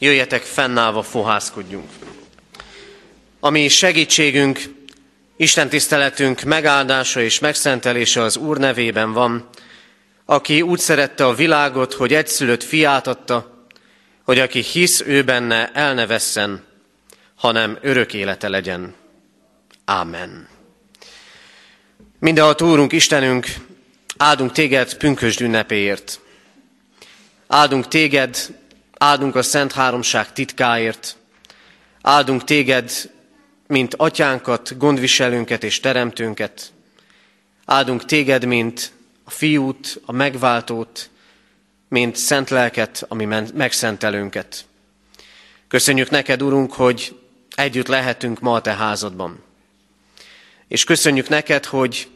jöjjetek fennállva fohászkodjunk. Ami segítségünk, Isten tiszteletünk megáldása és megszentelése az Úr nevében van, aki úgy szerette a világot, hogy egyszülött fiát adta, hogy aki hisz ő benne, el ne vesszen, hanem örök élete legyen. Ámen. Mindenhat Úrunk, Istenünk, áldunk téged pünkösd ünnepéért. Áldunk téged, áldunk a Szent Háromság titkáért. Áldunk téged, mint atyánkat, gondviselőnket és teremtőnket. Áldunk téged, mint a fiút, a megváltót, mint szent lelket, ami megszentelőnket. Köszönjük neked, Urunk, hogy együtt lehetünk ma a te házadban. És köszönjük neked, hogy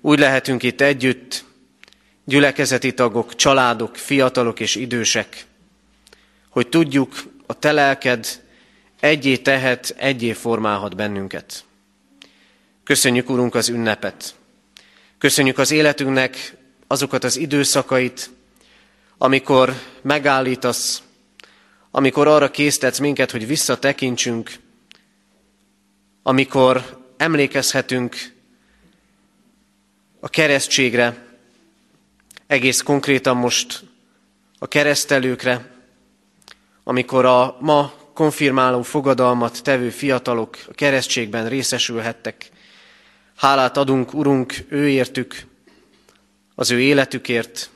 úgy lehetünk itt együtt, gyülekezeti tagok, családok, fiatalok és idősek, hogy tudjuk, a te lelked egyé tehet, egyé formálhat bennünket. Köszönjük, Urunk, az ünnepet. Köszönjük az életünknek azokat az időszakait, amikor megállítasz, amikor arra késztetsz minket, hogy visszatekintsünk, amikor emlékezhetünk a keresztségre, egész konkrétan most a keresztelőkre, amikor a ma konfirmáló fogadalmat tevő fiatalok a keresztségben részesülhettek. Hálát adunk, Urunk, őértük, az ő életükért,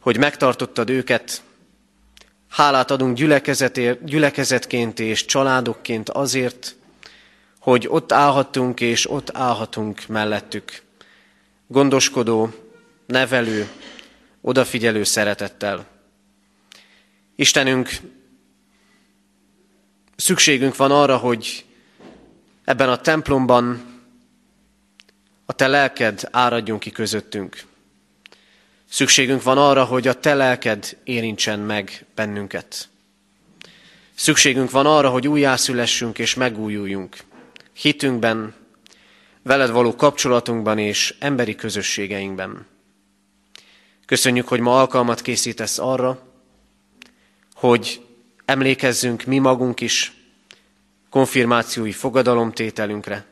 hogy megtartottad őket. Hálát adunk gyülekezetként és családokként azért, hogy ott állhatunk és ott állhatunk mellettük. Gondoskodó, nevelő, odafigyelő szeretettel. Istenünk, szükségünk van arra, hogy ebben a templomban a Te lelked áradjon ki közöttünk. Szükségünk van arra, hogy a Te lelked érintsen meg bennünket. Szükségünk van arra, hogy újjászülessünk és megújuljunk hitünkben, veled való kapcsolatunkban és emberi közösségeinkben. Köszönjük, hogy ma alkalmat készítesz arra, hogy emlékezzünk mi magunk is konfirmációi fogadalomtételünkre.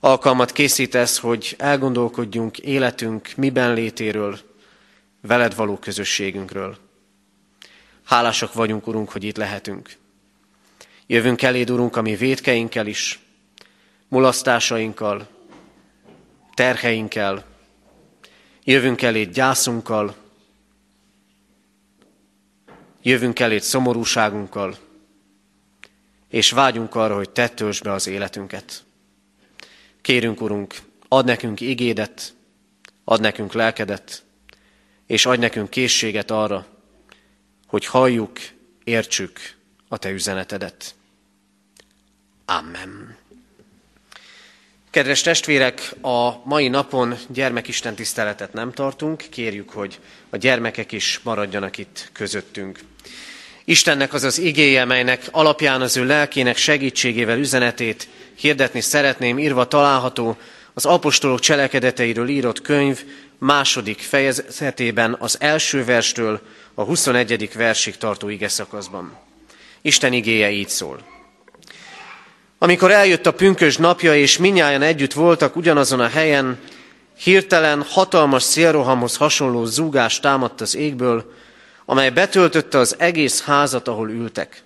Alkalmat készítesz, hogy elgondolkodjunk életünk miben létéről, veled való közösségünkről. Hálásak vagyunk, Urunk, hogy itt lehetünk. Jövünk eléd, Urunk, a mi védkeinkkel is, mulasztásainkkal, terheinkkel, jövünk eléd gyászunkkal, jövünk eléd szomorúságunkkal, és vágyunk arra, hogy te be az életünket. Kérünk, Urunk, ad nekünk igédet, ad nekünk lelkedet, és adj nekünk készséget arra, hogy halljuk, értsük a Te üzenetedet. Amen. Kedves testvérek, a mai napon gyermekisten tiszteletet nem tartunk, kérjük, hogy a gyermekek is maradjanak itt közöttünk. Istennek az az igéje, melynek alapján az ő lelkének segítségével üzenetét hirdetni szeretném, írva található az apostolok cselekedeteiről írott könyv második fejezetében az első verstől a 21. versig tartó ige szakaszban. Isten igéje így szól. Amikor eljött a pünkös napja, és minnyáján együtt voltak ugyanazon a helyen, hirtelen hatalmas szélrohamhoz hasonló zúgás támadt az égből, amely betöltötte az egész házat, ahol ültek.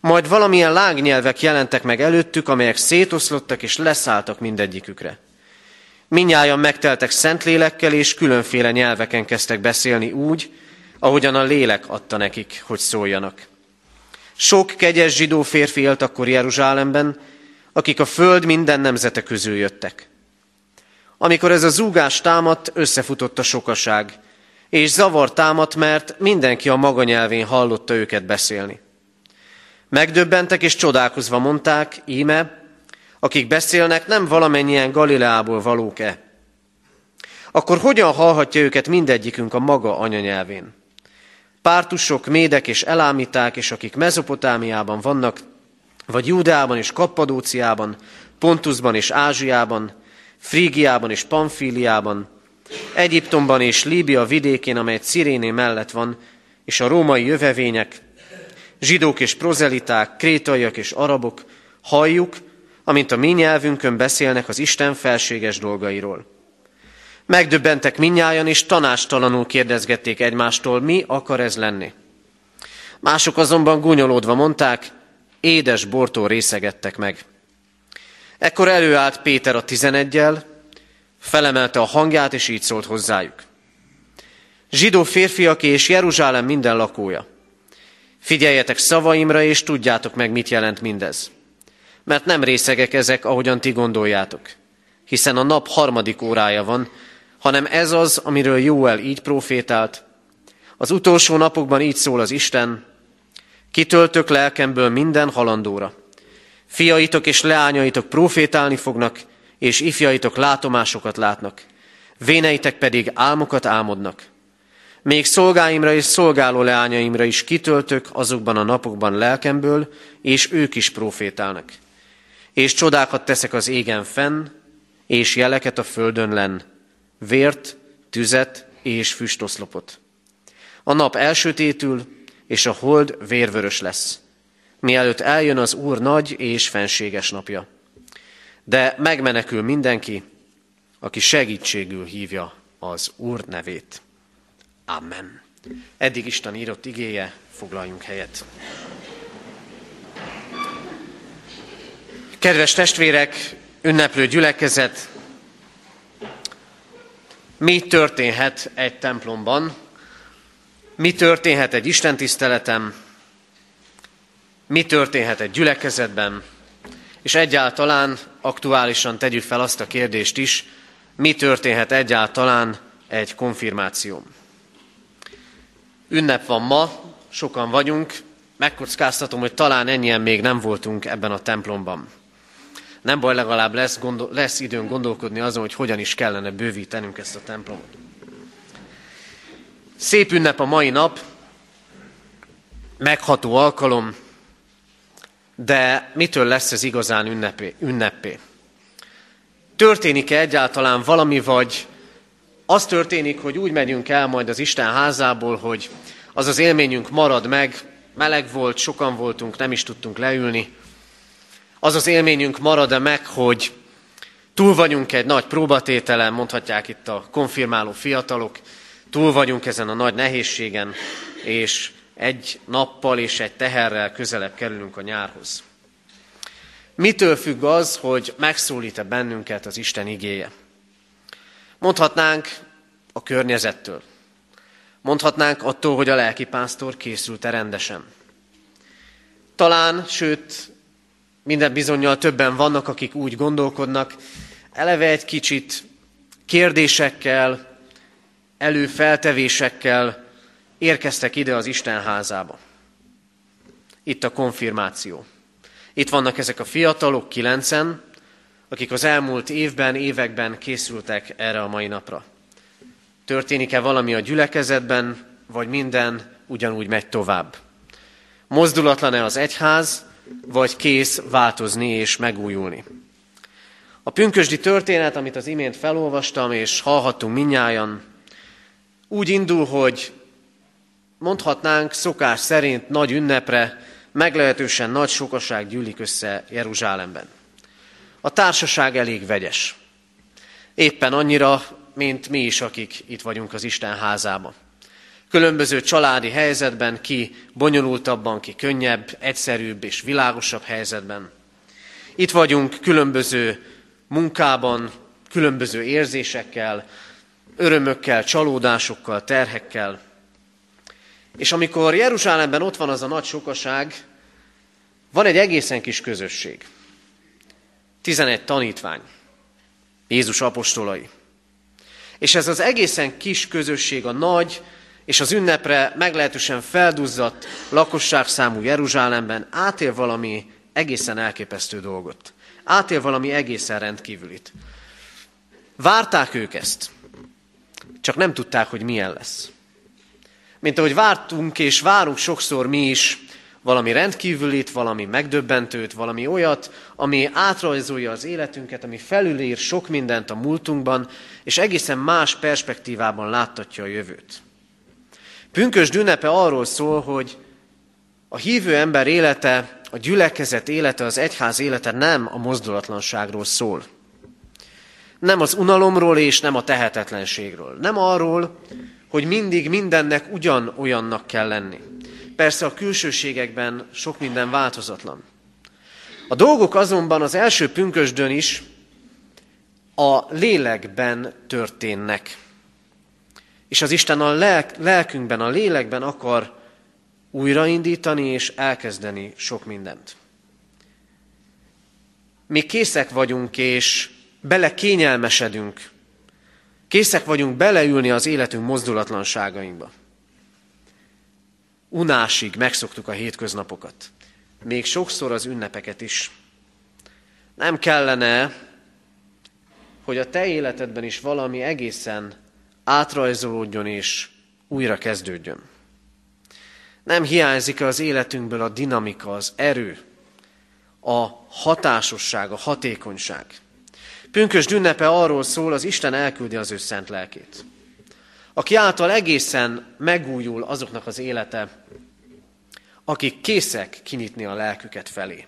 Majd valamilyen lágnyelvek jelentek meg előttük, amelyek szétoszlottak és leszálltak mindegyikükre. Minnyáján megteltek szentlélekkel, és különféle nyelveken kezdtek beszélni úgy, ahogyan a lélek adta nekik, hogy szóljanak. Sok kegyes zsidó férfi élt akkor Jeruzsálemben, akik a föld minden nemzete közül jöttek. Amikor ez a zúgás támadt, összefutott a sokaság, és zavar támadt, mert mindenki a maga nyelvén hallotta őket beszélni. Megdöbbentek és csodálkozva mondták, íme, akik beszélnek, nem valamennyien Galileából valók-e? Akkor hogyan hallhatja őket mindegyikünk a maga anyanyelvén? Pártusok, médek és elámíták, és akik Mezopotámiában vannak, vagy Júdeában és Kappadóciában, Pontusban és Ázsiában, Frígiában és Pamfíliában, Egyiptomban és Líbia vidékén, amely Ciréné mellett van, és a római jövevények, zsidók és prozeliták, krétaiak és arabok, halljuk, amint a mi nyelvünkön beszélnek az Isten felséges dolgairól. Megdöbbentek minnyájan, és tanástalanul kérdezgették egymástól, mi akar ez lenni. Mások azonban gúnyolódva mondták, édes bortól részegettek meg. Ekkor előállt Péter a tizenegyel, felemelte a hangját, és így szólt hozzájuk. Zsidó férfiak és Jeruzsálem minden lakója. Figyeljetek szavaimra, és tudjátok meg, mit jelent mindez. Mert nem részegek ezek, ahogyan ti gondoljátok. Hiszen a nap harmadik órája van, hanem ez az, amiről Jóel így profétált. Az utolsó napokban így szól az Isten, kitöltök lelkemből minden halandóra. Fiaitok és leányaitok profétálni fognak, és ifjaitok látomásokat látnak. Véneitek pedig álmokat álmodnak. Még szolgáimra és szolgáló leányaimra is kitöltök azokban a napokban lelkemből, és ők is profétálnak. És csodákat teszek az égen fenn, és jeleket a földön len, vért, tüzet és füstoszlopot. A nap elsötétül, és a hold vérvörös lesz, mielőtt eljön az Úr nagy és fenséges napja. De megmenekül mindenki, aki segítségül hívja az Úr nevét. Amen. Eddig Isten írott igéje, foglaljunk helyet. Kedves testvérek, ünneplő gyülekezet, mi történhet egy templomban, mi történhet egy istentiszteletem, mi történhet egy gyülekezetben, és egyáltalán aktuálisan tegyük fel azt a kérdést is, mi történhet egyáltalán egy konfirmáció. Ünnep van ma, sokan vagyunk, megkockáztatom, hogy talán ennyien még nem voltunk ebben a templomban. Nem baj, legalább lesz, gondol, lesz időn gondolkodni azon, hogy hogyan is kellene bővítenünk ezt a templomot. Szép ünnep a mai nap, megható alkalom, de mitől lesz ez igazán ünnepé? ünnepé? Történik-e egyáltalán valami, vagy az történik, hogy úgy megyünk el majd az Isten házából, hogy az az élményünk marad meg, meleg volt, sokan voltunk, nem is tudtunk leülni. Az az élményünk marad-e meg, hogy túl vagyunk egy nagy próbatételen, mondhatják itt a konfirmáló fiatalok, túl vagyunk ezen a nagy nehézségen, és egy nappal és egy teherrel közelebb kerülünk a nyárhoz. Mitől függ az, hogy megszólít-e bennünket az Isten igéje? Mondhatnánk a környezettől. Mondhatnánk attól, hogy a lelkipásztor készült-e rendesen. Talán, sőt, minden bizonyal többen vannak, akik úgy gondolkodnak, eleve egy kicsit kérdésekkel, előfeltevésekkel érkeztek ide az Isten házába. Itt a konfirmáció. Itt vannak ezek a fiatalok, kilencen, akik az elmúlt évben, években készültek erre a mai napra. Történik-e valami a gyülekezetben, vagy minden ugyanúgy megy tovább? Mozdulatlan-e az egyház, vagy kész változni és megújulni? A pünkösdi történet, amit az imént felolvastam, és hallhattunk minnyájan, úgy indul, hogy mondhatnánk szokás szerint nagy ünnepre meglehetősen nagy sokaság gyűlik össze Jeruzsálemben. A társaság elég vegyes. Éppen annyira, mint mi is, akik itt vagyunk az Isten házában. Különböző családi helyzetben, ki bonyolultabban, ki könnyebb, egyszerűbb és világosabb helyzetben. Itt vagyunk különböző munkában, különböző érzésekkel, örömökkel, csalódásokkal, terhekkel. És amikor Jeruzsálemben ott van az a nagy sokaság, van egy egészen kis közösség. 11 tanítvány, Jézus apostolai. És ez az egészen kis közösség, a nagy és az ünnepre meglehetősen felduzzadt lakosságszámú Jeruzsálemben átél valami egészen elképesztő dolgot. Átél valami egészen rendkívülit. Várták ők ezt, csak nem tudták, hogy milyen lesz. Mint ahogy vártunk és várunk sokszor mi is valami rendkívülit, valami megdöbbentőt, valami olyat, ami átrajzolja az életünket, ami felülír sok mindent a múltunkban, és egészen más perspektívában láttatja a jövőt. Pünkös ünnepe arról szól, hogy A hívő ember élete, a gyülekezet élete, az egyház élete nem a mozdulatlanságról szól. Nem az unalomról és nem a tehetetlenségről. Nem arról, hogy mindig mindennek ugyan olyannak kell lenni. Persze a külsőségekben sok minden változatlan. A dolgok azonban az első pünkösdön is a lélekben történnek. És az Isten a lelk, lelkünkben, a lélekben akar újraindítani és elkezdeni sok mindent. Mi készek vagyunk és bele kényelmesedünk. Készek vagyunk beleülni az életünk mozdulatlanságainkba. Unásig megszoktuk a hétköznapokat. Még sokszor az ünnepeket is. Nem kellene, hogy a te életedben is valami egészen átrajzolódjon és újra kezdődjön. Nem hiányzik az életünkből a dinamika, az erő, a hatásosság, a hatékonyság. Pünkös ünnepe arról szól, az Isten elküldi az ő szent lelkét, aki által egészen megújul azoknak az élete, akik készek kinyitni a lelküket felé.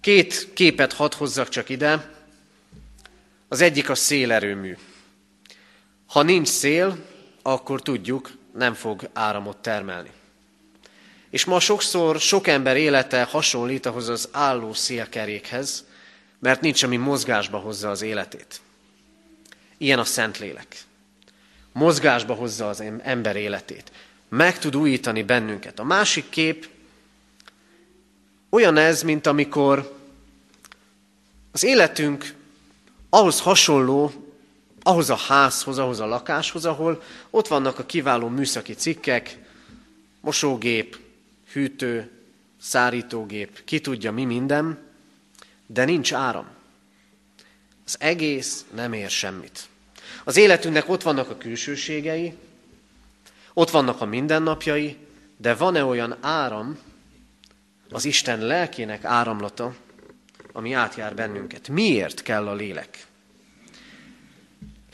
Két képet hadd hozzak csak ide. Az egyik a szélerőmű. Ha nincs szél, akkor tudjuk, nem fog áramot termelni. És ma sokszor sok ember élete hasonlít ahhoz az álló szélkerékhez, mert nincs, ami mozgásba hozza az életét. Ilyen a Szentlélek. Mozgásba hozza az ember életét. Meg tud újítani bennünket. A másik kép olyan ez, mint amikor az életünk ahhoz hasonló, ahhoz a házhoz, ahhoz a lakáshoz, ahol ott vannak a kiváló műszaki cikkek, mosógép, hűtő, szárítógép, ki tudja mi minden, de nincs áram. Az egész nem ér semmit. Az életünknek ott vannak a külsőségei, ott vannak a mindennapjai, de van-e olyan áram, az Isten lelkének áramlata, ami átjár bennünket? Miért kell a lélek?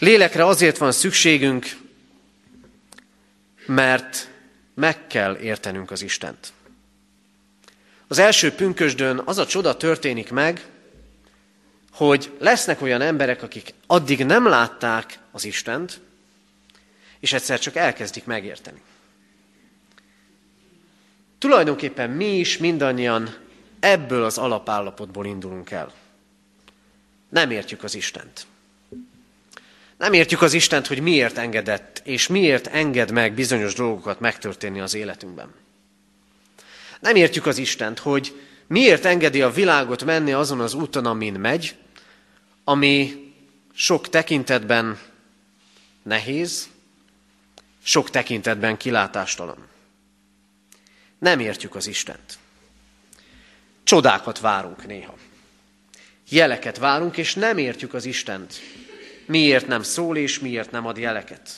Lélekre azért van szükségünk, mert meg kell értenünk az Istent. Az első pünkösdön az a csoda történik meg, hogy lesznek olyan emberek, akik addig nem látták az Istent, és egyszer csak elkezdik megérteni. Tulajdonképpen mi is mindannyian ebből az alapállapotból indulunk el. Nem értjük az Istent. Nem értjük az Istent, hogy miért engedett, és miért enged meg bizonyos dolgokat megtörténni az életünkben. Nem értjük az Istent, hogy miért engedi a világot menni azon az úton, amin megy, ami sok tekintetben nehéz, sok tekintetben kilátástalan. Nem értjük az Istent. Csodákat várunk néha. Jeleket várunk, és nem értjük az Istent. Miért nem szól, és miért nem ad jeleket.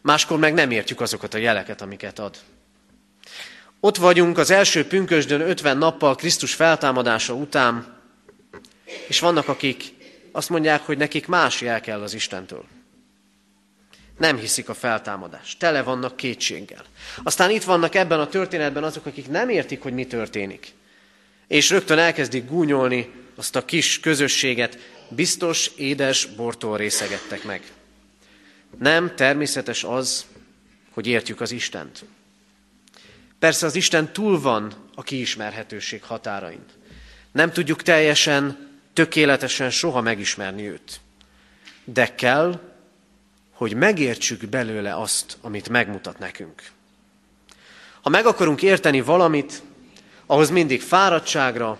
Máskor meg nem értjük azokat a jeleket, amiket ad. Ott vagyunk az első pünkösdön 50 nappal Krisztus feltámadása után, és vannak, akik azt mondják, hogy nekik más jel kell az Istentől. Nem hiszik a feltámadást, tele vannak kétséggel. Aztán itt vannak ebben a történetben azok, akik nem értik, hogy mi történik. És rögtön elkezdik gúnyolni azt a kis közösséget, biztos édes bortól részegettek meg. Nem természetes az, hogy értjük az Istent. Persze az Isten túl van a kiismerhetőség határain. Nem tudjuk teljesen, tökéletesen soha megismerni őt. De kell, hogy megértsük belőle azt, amit megmutat nekünk. Ha meg akarunk érteni valamit, ahhoz mindig fáradtságra,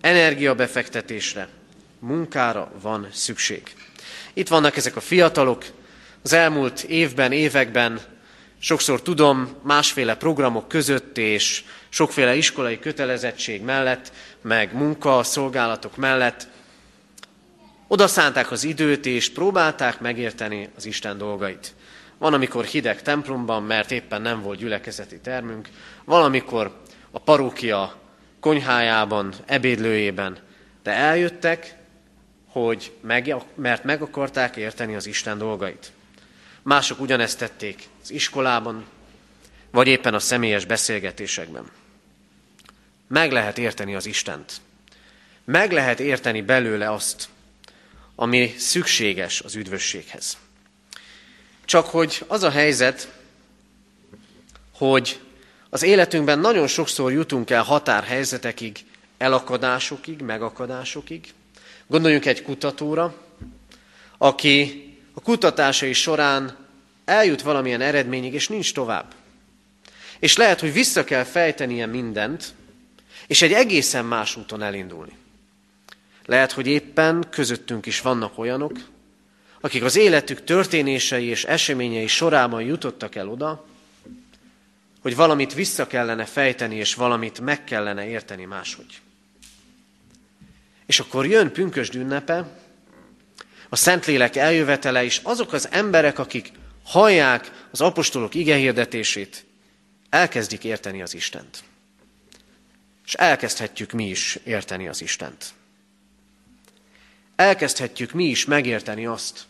energiabefektetésre, munkára van szükség. Itt vannak ezek a fiatalok, az elmúlt évben, években sokszor tudom, másféle programok között és sokféle iskolai kötelezettség mellett, meg munka, szolgálatok mellett oda szánták az időt, és próbálták megérteni az Isten dolgait. Van, amikor hideg templomban, mert éppen nem volt gyülekezeti termünk, valamikor a parókia konyhájában, ebédlőjében, de eljöttek, hogy meg, mert meg akarták érteni az Isten dolgait. Mások ugyanezt tették az iskolában, vagy éppen a személyes beszélgetésekben. Meg lehet érteni az Istent. Meg lehet érteni belőle azt, ami szükséges az üdvösséghez. Csak hogy az a helyzet, hogy az életünkben nagyon sokszor jutunk el határhelyzetekig, elakadásokig, megakadásokig. Gondoljunk egy kutatóra, aki a kutatásai során eljut valamilyen eredményig, és nincs tovább. És lehet, hogy vissza kell fejtenie mindent, és egy egészen más úton elindulni. Lehet, hogy éppen közöttünk is vannak olyanok, akik az életük történései és eseményei sorában jutottak el oda, hogy valamit vissza kellene fejteni, és valamit meg kellene érteni máshogy. És akkor jön pünkösd ünnepe, a Szentlélek eljövetele, és azok az emberek, akik hallják az apostolok igehirdetését, elkezdik érteni az Istent. És elkezdhetjük mi is érteni az Istent. Elkezdhetjük mi is megérteni azt,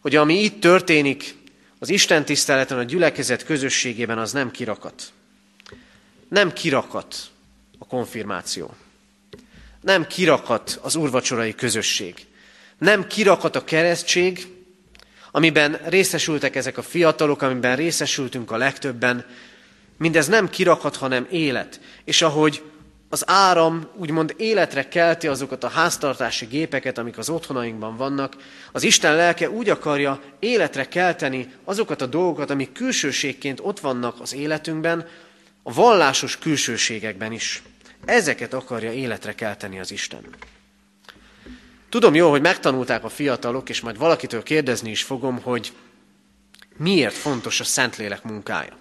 hogy ami itt történik, az Isten tiszteleten, a gyülekezet közösségében az nem kirakat. Nem kirakat a konfirmáció. Nem kirakat az urvacsorai közösség. Nem kirakat a keresztség, amiben részesültek ezek a fiatalok, amiben részesültünk a legtöbben. Mindez nem kirakat, hanem élet. És ahogy az áram úgymond életre kelti azokat a háztartási gépeket, amik az otthonainkban vannak, az Isten lelke úgy akarja életre kelteni azokat a dolgokat, amik külsőségként ott vannak az életünkben, a vallásos külsőségekben is. Ezeket akarja életre kelteni az Isten. Tudom jó, hogy megtanulták a fiatalok, és majd valakitől kérdezni is fogom, hogy miért fontos a Szentlélek munkája.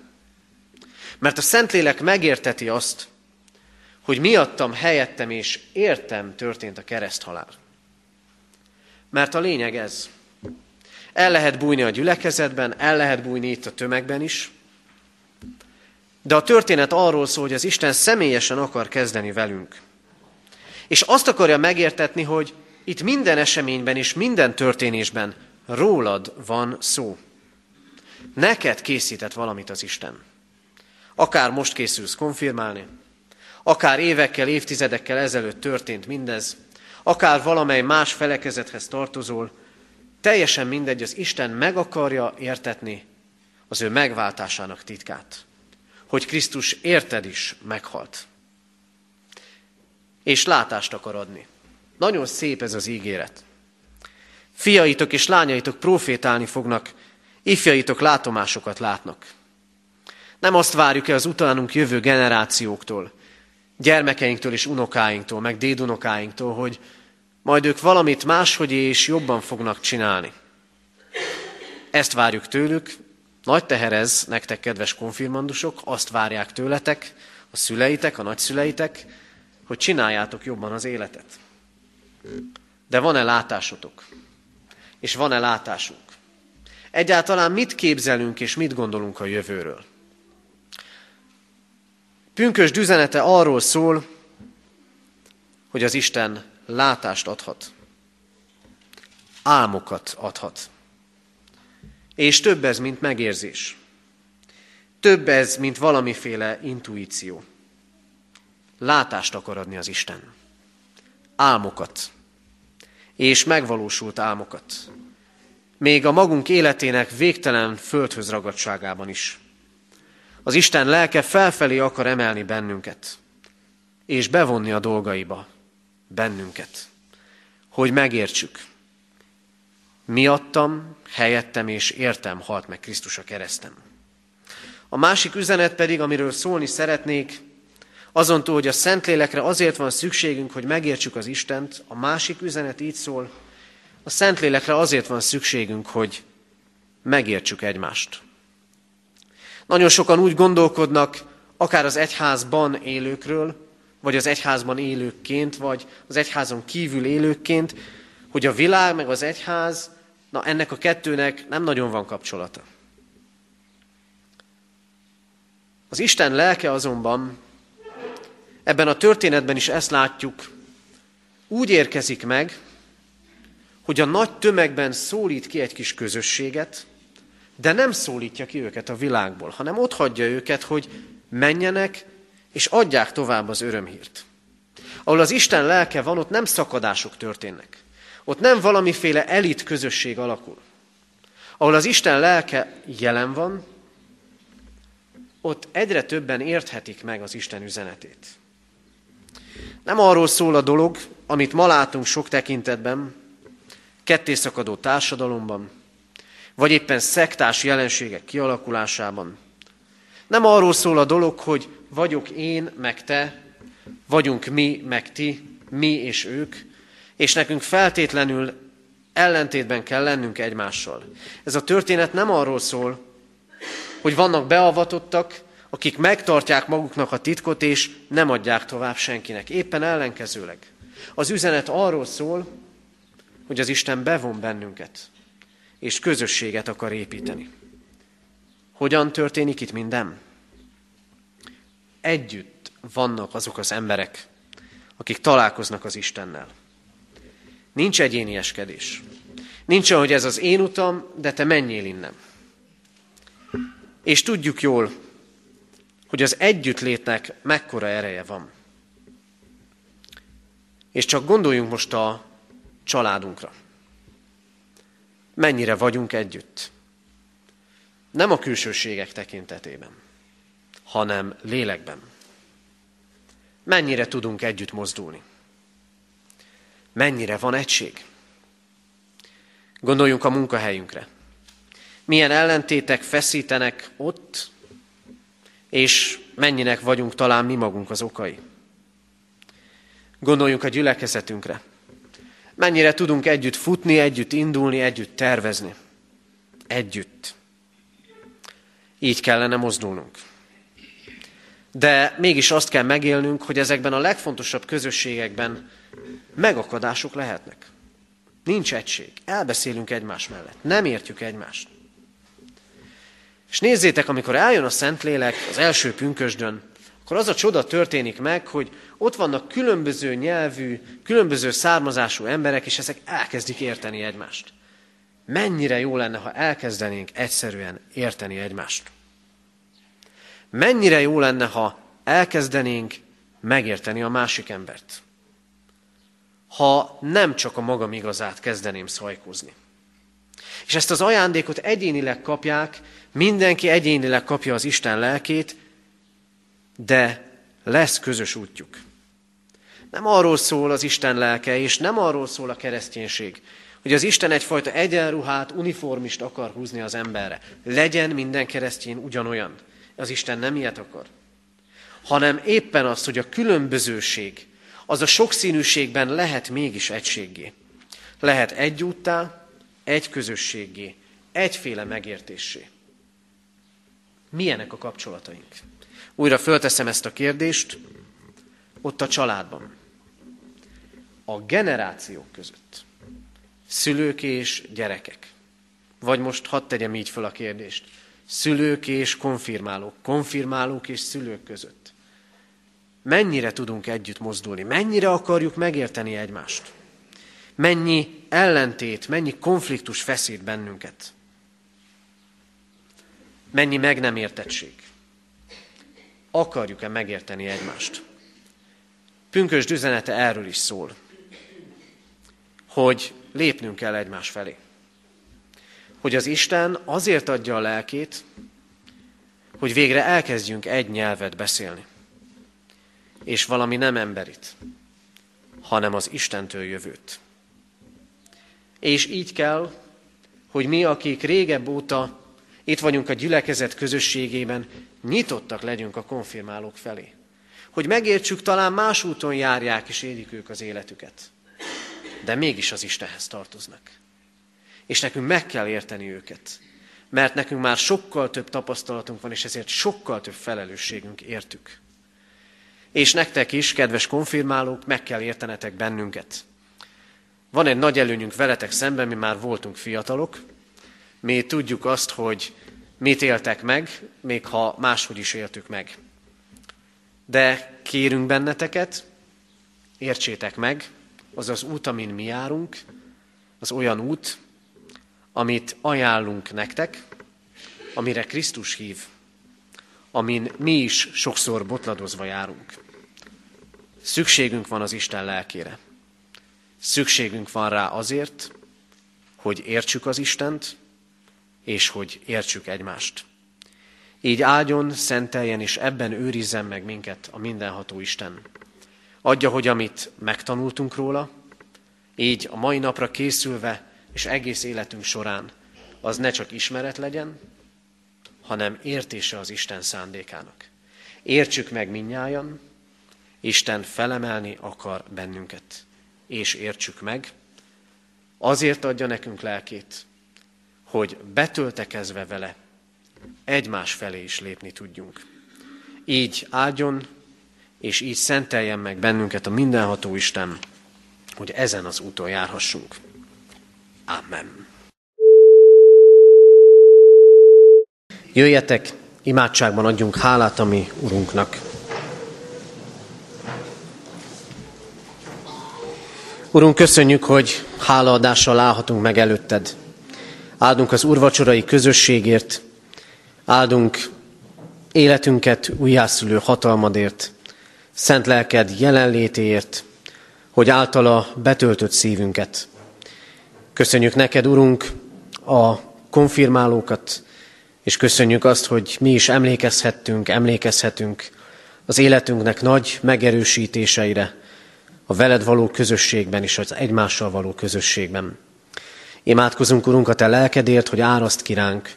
Mert a Szentlélek megérteti azt, hogy miattam, helyettem és értem történt a kereszthalál. Mert a lényeg ez. El lehet bújni a gyülekezetben, el lehet bújni itt a tömegben is, de a történet arról szól, hogy az Isten személyesen akar kezdeni velünk. És azt akarja megértetni, hogy itt minden eseményben és minden történésben rólad van szó. Neked készített valamit az Isten. Akár most készülsz konfirmálni, akár évekkel, évtizedekkel ezelőtt történt mindez, akár valamely más felekezethez tartozol, teljesen mindegy, az Isten meg akarja értetni az ő megváltásának titkát. Hogy Krisztus érted is meghalt. És látást akar adni. Nagyon szép ez az ígéret. Fiaitok és lányaitok profétálni fognak, ifjaitok látomásokat látnak. Nem azt várjuk el az utánunk jövő generációktól, gyermekeinktől és unokáinktól, meg dédunokáinktól, hogy majd ők valamit máshogy és jobban fognak csinálni. Ezt várjuk tőlük, nagy teher ez, nektek kedves konfirmandusok, azt várják tőletek, a szüleitek, a nagyszüleitek, hogy csináljátok jobban az életet. De van-e látásotok? És van-e látásunk? Egyáltalán mit képzelünk és mit gondolunk a jövőről? Pünkös üzenete arról szól, hogy az Isten látást adhat, álmokat adhat. És több ez, mint megérzés. Több ez, mint valamiféle intuíció. Látást akar adni az Isten. Álmokat. És megvalósult álmokat. Még a magunk életének végtelen földhöz ragadságában is. Az Isten lelke felfelé akar emelni bennünket, és bevonni a dolgaiba bennünket, hogy megértsük. Miattam, helyettem és értem halt meg Krisztus a keresztem. A másik üzenet pedig, amiről szólni szeretnék, azon túl, hogy a Szentlélekre azért van szükségünk, hogy megértsük az Istent, a másik üzenet így szól, a Szentlélekre azért van szükségünk, hogy megértsük egymást. Nagyon sokan úgy gondolkodnak, akár az egyházban élőkről, vagy az egyházban élőkként, vagy az egyházon kívül élőkként, hogy a világ meg az egyház, na ennek a kettőnek nem nagyon van kapcsolata. Az Isten lelke azonban, ebben a történetben is ezt látjuk, úgy érkezik meg, hogy a nagy tömegben szólít ki egy kis közösséget, de nem szólítja ki őket a világból, hanem ott hagyja őket, hogy menjenek és adják tovább az örömhírt. Ahol az Isten lelke van, ott nem szakadások történnek. Ott nem valamiféle elit közösség alakul. Ahol az Isten lelke jelen van, ott egyre többen érthetik meg az Isten üzenetét. Nem arról szól a dolog, amit ma látunk sok tekintetben, kettészakadó társadalomban, vagy éppen szektás jelenségek kialakulásában. Nem arról szól a dolog, hogy vagyok én, meg te, vagyunk mi, meg ti, mi és ők, és nekünk feltétlenül ellentétben kell lennünk egymással. Ez a történet nem arról szól, hogy vannak beavatottak, akik megtartják maguknak a titkot, és nem adják tovább senkinek. Éppen ellenkezőleg. Az üzenet arról szól, hogy az Isten bevon bennünket, és közösséget akar építeni. Hogyan történik itt minden? Együtt vannak azok az emberek, akik találkoznak az Istennel. Nincs egyénieskedés. Nincs hogy ez az én utam, de te menjél innen. És tudjuk jól, hogy az együttlétnek mekkora ereje van. És csak gondoljunk most a családunkra. Mennyire vagyunk együtt. Nem a külsőségek tekintetében, hanem lélekben. Mennyire tudunk együtt mozdulni. Mennyire van egység. Gondoljunk a munkahelyünkre. Milyen ellentétek feszítenek ott, és mennyinek vagyunk talán mi magunk az okai. Gondoljunk a gyülekezetünkre. Mennyire tudunk együtt futni, együtt indulni, együtt tervezni. Együtt. Így kellene mozdulnunk. De mégis azt kell megélnünk, hogy ezekben a legfontosabb közösségekben megakadások lehetnek. Nincs egység. Elbeszélünk egymás mellett. Nem értjük egymást. És nézzétek, amikor eljön a Szentlélek az első pünkösdön, akkor az a csoda történik meg, hogy ott vannak különböző nyelvű, különböző származású emberek, és ezek elkezdik érteni egymást. Mennyire jó lenne, ha elkezdenénk egyszerűen érteni egymást. Mennyire jó lenne, ha elkezdenénk megérteni a másik embert. Ha nem csak a magam igazát kezdeném szajkózni. És ezt az ajándékot egyénileg kapják, mindenki egyénileg kapja az Isten lelkét, de lesz közös útjuk. Nem arról szól az Isten lelke, és nem arról szól a kereszténység, hogy az Isten egyfajta egyenruhát, uniformist akar húzni az emberre. Legyen minden keresztény ugyanolyan. Az Isten nem ilyet akar. Hanem éppen az, hogy a különbözőség, az a sokszínűségben lehet mégis egységgé. Lehet egy úttá, egy közösségé, egyféle megértéssé. Milyenek a kapcsolataink? Újra fölteszem ezt a kérdést, ott a családban, a generációk között, szülők és gyerekek. Vagy most hadd tegyem így fel a kérdést, szülők és konfirmálók, konfirmálók és szülők között. Mennyire tudunk együtt mozdulni? Mennyire akarjuk megérteni egymást? Mennyi ellentét, mennyi konfliktus feszít bennünket? Mennyi meg nem értettség? Akarjuk-e megérteni egymást? Pünkös üzenete erről is szól, hogy lépnünk kell egymás felé. Hogy az Isten azért adja a lelkét, hogy végre elkezdjünk egy nyelvet beszélni. És valami nem emberit, hanem az Istentől jövőt. És így kell, hogy mi, akik régebb óta itt vagyunk a gyülekezet közösségében, nyitottak legyünk a konfirmálók felé. Hogy megértsük, talán más úton járják és élik ők az életüket. De mégis az Istenhez tartoznak. És nekünk meg kell érteni őket. Mert nekünk már sokkal több tapasztalatunk van, és ezért sokkal több felelősségünk értük. És nektek is, kedves konfirmálók, meg kell értenetek bennünket. Van egy nagy előnyünk veletek szemben, mi már voltunk fiatalok, mi tudjuk azt, hogy mit éltek meg, még ha máshogy is éltük meg. De kérünk benneteket, értsétek meg, az az út, amin mi járunk, az olyan út, amit ajánlunk nektek, amire Krisztus hív, amin mi is sokszor botladozva járunk. Szükségünk van az Isten lelkére. Szükségünk van rá azért, hogy értsük az Istent, és hogy értsük egymást. Így áldjon, szenteljen, és ebben őrizzen meg minket a mindenható Isten. Adja, hogy amit megtanultunk róla, így a mai napra készülve, és egész életünk során, az ne csak ismeret legyen, hanem értése az Isten szándékának. Értsük meg minnyájan, Isten felemelni akar bennünket, és értsük meg, azért adja nekünk lelkét, hogy betöltekezve vele egymás felé is lépni tudjunk. Így áldjon, és így szenteljen meg bennünket a mindenható Isten, hogy ezen az úton járhassunk. Amen. Jöjjetek, imádságban adjunk hálát a mi Urunknak. Urunk, köszönjük, hogy hálaadással állhatunk meg előtted. Áldunk az urvacsorai közösségért, áldunk életünket újjászülő hatalmadért, szent lelked jelenlétéért, hogy általa betöltött szívünket. Köszönjük neked, Urunk, a konfirmálókat, és köszönjük azt, hogy mi is emlékezhettünk, emlékezhetünk az életünknek nagy megerősítéseire, a veled való közösségben és az egymással való közösségben. Imádkozunk, Urunk, a Te lelkedért, hogy áraszt kiránk,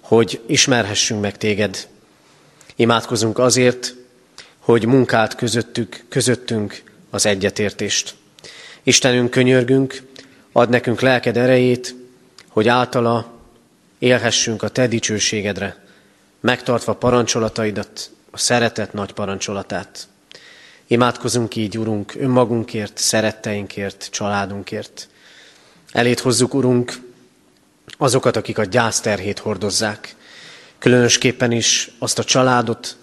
hogy ismerhessünk meg Téged. Imádkozunk azért, hogy munkát közöttük, közöttünk az egyetértést. Istenünk, könyörgünk, ad nekünk lelked erejét, hogy általa élhessünk a Te dicsőségedre, megtartva parancsolataidat, a szeretet nagy parancsolatát. Imádkozunk így, Urunk, önmagunkért, szeretteinkért, családunkért. Elét hozzuk, Urunk, azokat, akik a gyászterhét hordozzák. Különösképpen is azt a családot,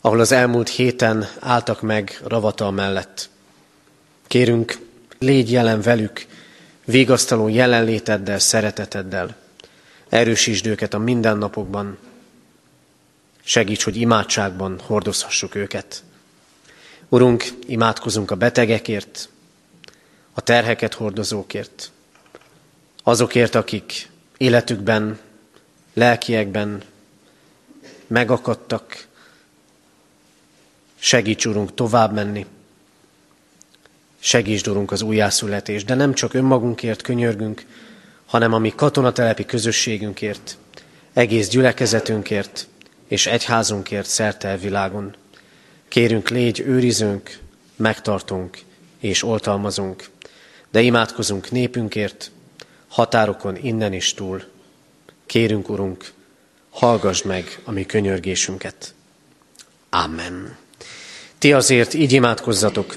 ahol az elmúlt héten álltak meg ravatal mellett. Kérünk, légy jelen velük, végasztaló jelenléteddel, szereteteddel. Erősítsd őket a mindennapokban. Segíts, hogy imádságban hordozhassuk őket. Urunk, imádkozunk a betegekért, a terheket hordozókért, azokért, akik életükben, lelkiekben megakadtak. Segíts, Urunk, tovább menni. Segíts, Urunk, az újjászületés, de nem csak önmagunkért könyörgünk, hanem a mi katonatelepi közösségünkért, egész gyülekezetünkért és egyházunkért szerte a világon. Kérünk, légy őrizünk, megtartunk és oltalmazunk, de imádkozunk népünkért, határokon innen is túl. Kérünk, Urunk, hallgass meg a mi könyörgésünket. Amen. Ti azért így imádkozzatok.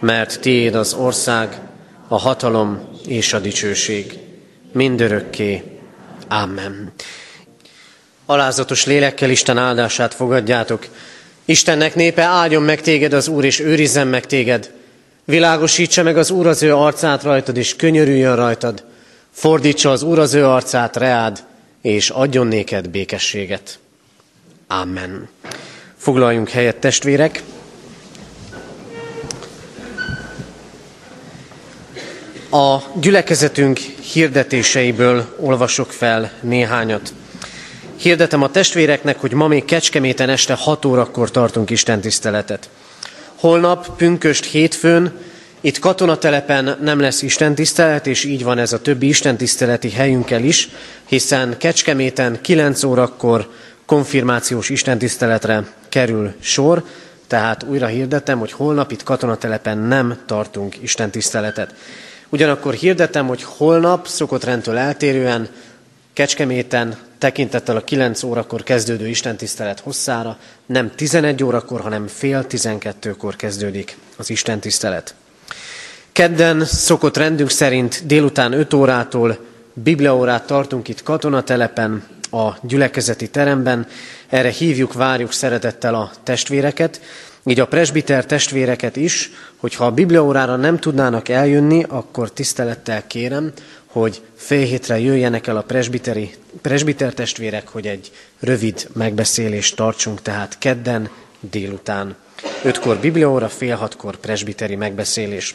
mert tiéd az ország, a hatalom és a dicsőség mindörökké. Amen. Alázatos lélekkel Isten áldását fogadjátok. Istennek népe áldjon meg téged az Úr, és őrizzen meg téged. Világosítsa meg az Úr az ő arcát rajtad, és könyörüljön rajtad. Fordítsa az Úr az ő arcát reád, és adjon néked békességet. Amen. Foglaljunk helyet, testvérek! A gyülekezetünk hirdetéseiből olvasok fel néhányat. Hirdetem a testvéreknek, hogy ma még Kecskeméten este 6 órakor tartunk Isten tiszteletet. Holnap, pünköst hétfőn, itt katonatelepen nem lesz istentisztelet, és így van ez a többi istentiszteleti helyünkkel is, hiszen Kecskeméten 9 órakor konfirmációs istentiszteletre kerül sor, tehát újra hirdetem, hogy holnap itt katonatelepen nem tartunk istentiszteletet. Ugyanakkor hirdetem, hogy holnap szokott rendtől eltérően Kecskeméten tekintettel a 9 órakor kezdődő istentisztelet hosszára nem 11 órakor, hanem fél 12-kor kezdődik az istentisztelet. Kedden szokott rendünk szerint délután 5 órától bibliaórát tartunk itt katonatelepen, a gyülekezeti teremben. Erre hívjuk, várjuk szeretettel a testvéreket, így a presbiter testvéreket is, hogyha a bibliaórára nem tudnának eljönni, akkor tisztelettel kérem, hogy fél hétre jöjjenek el a presbiteri, presbiter testvérek, hogy egy rövid megbeszélést tartsunk, tehát kedden délután. Ötkor bibliaóra, fél hatkor presbiteri megbeszélés.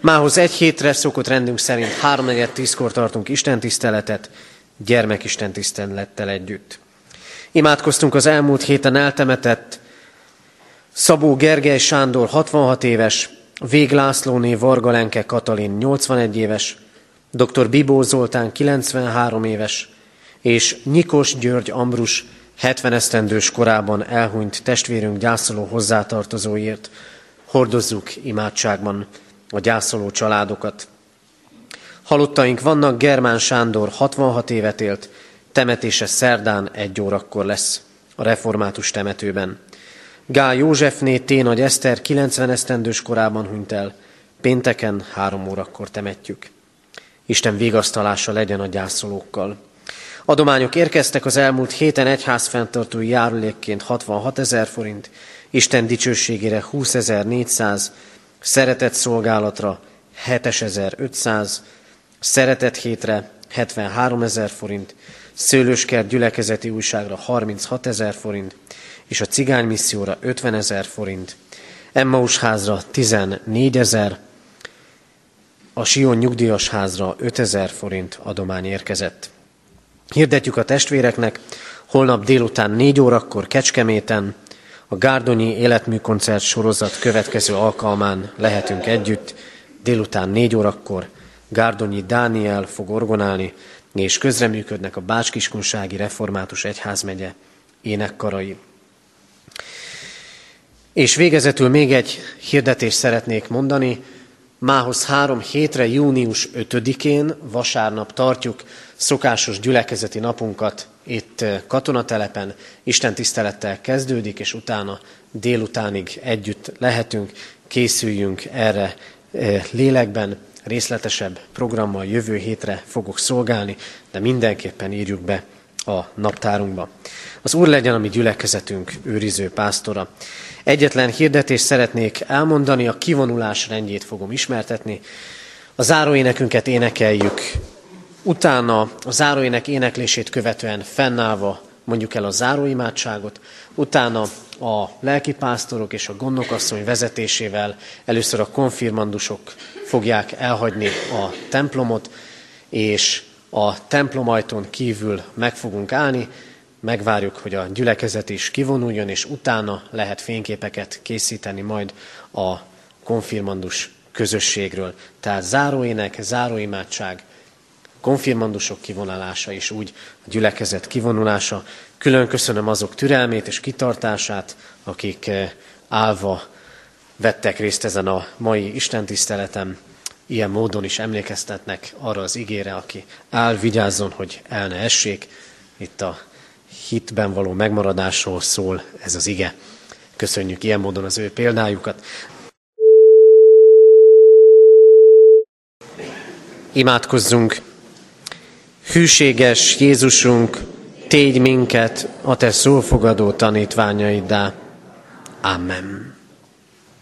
Mához egy hétre szokott rendünk szerint háromnegyed tízkor tartunk istentiszteletet, gyermekisten tisztelettel együtt. Imádkoztunk az elmúlt héten eltemetett Szabó Gergely Sándor 66 éves, Vég Lászlóné Varga Lenke Katalin 81 éves, dr. Bibó Zoltán 93 éves, és Nyikos György Ambrus 70 esztendős korában elhunyt testvérünk gyászoló hozzátartozóért. Hordozzuk imádságban a gyászoló családokat. Halottaink vannak, Germán Sándor 66 évet élt, temetése szerdán egy órakor lesz a református temetőben. Gál Józsefné T. Nagy Eszter 90 esztendős korában hunyt el, pénteken három órakor temetjük. Isten vigasztalása legyen a gyászolókkal. Adományok érkeztek az elmúlt héten egyház fenntartói járulékként 66 ezer forint, Isten dicsőségére 20.400, szeretett szolgálatra 7.500, szeretett hétre 73 ezer forint, szőlőskert gyülekezeti újságra 36 ezer forint, és a cigány misszióra 50 ezer forint, Emmaus házra 14 ezer, a Sion nyugdíjas házra 5 ezer forint adomány érkezett. Hirdetjük a testvéreknek, holnap délután 4 órakor Kecskeméten, a Gárdonyi életműkoncert sorozat következő alkalmán lehetünk együtt, délután 4 órakor Gárdonyi Dániel fog orgonálni, és közreműködnek a Bácskiskunsági Református Egyházmegye énekkarai. És végezetül még egy hirdetést szeretnék mondani. Mához három hétre, június 5-én, vasárnap tartjuk szokásos gyülekezeti napunkat itt eh, katonatelepen. Isten tisztelettel kezdődik, és utána délutánig együtt lehetünk, készüljünk erre eh, lélekben, részletesebb programmal jövő hétre fogok szolgálni, de mindenképpen írjuk be a naptárunkba. Az Úr legyen a mi gyülekezetünk őriző pásztora. Egyetlen hirdetést szeretnék elmondani, a kivonulás rendjét fogom ismertetni. A záróénekünket énekeljük, utána a záróének éneklését követően fennállva mondjuk el a záróimádságot, utána a lelkipásztorok és a gondnokasszony vezetésével először a konfirmandusok fogják elhagyni a templomot, és a templomajtón kívül meg fogunk állni, megvárjuk, hogy a gyülekezet is kivonuljon, és utána lehet fényképeket készíteni majd a konfirmandus közösségről. Tehát záróének, záróimádság, konfirmandusok kivonulása és úgy a gyülekezet kivonulása. Külön köszönöm azok türelmét és kitartását, akik eh, állva vettek részt ezen a mai istentiszteletem. Ilyen módon is emlékeztetnek arra az igére, aki áll, vigyázzon, hogy el ne essék. Itt a hitben való megmaradásról szól ez az ige. Köszönjük ilyen módon az ő példájukat. Imádkozzunk! Hűséges Jézusunk, tégy minket a Te szófogadó tanítványaiddá. Amen.